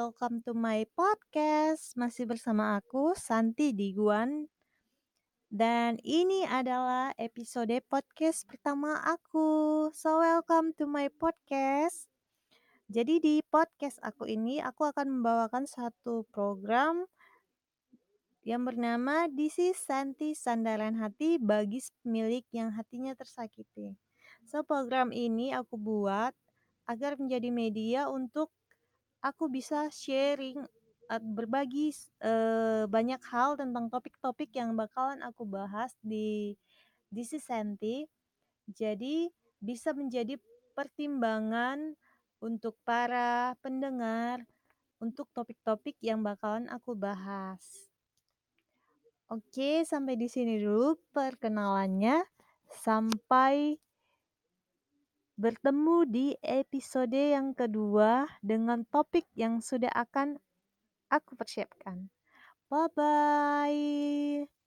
welcome to my podcast. Masih bersama aku Santi Diguan. Dan ini adalah episode podcast pertama aku. So welcome to my podcast. Jadi di podcast aku ini aku akan membawakan satu program yang bernama This is Santi Sandaran Hati bagi pemilik yang hatinya tersakiti. So program ini aku buat agar menjadi media untuk aku bisa sharing berbagi uh, banyak hal tentang topik-topik yang bakalan aku bahas di is Santi. Jadi bisa menjadi pertimbangan untuk para pendengar untuk topik-topik yang bakalan aku bahas. Oke, sampai di sini dulu perkenalannya. Sampai bertemu di episode yang kedua dengan topik yang sudah akan aku persiapkan. Bye bye.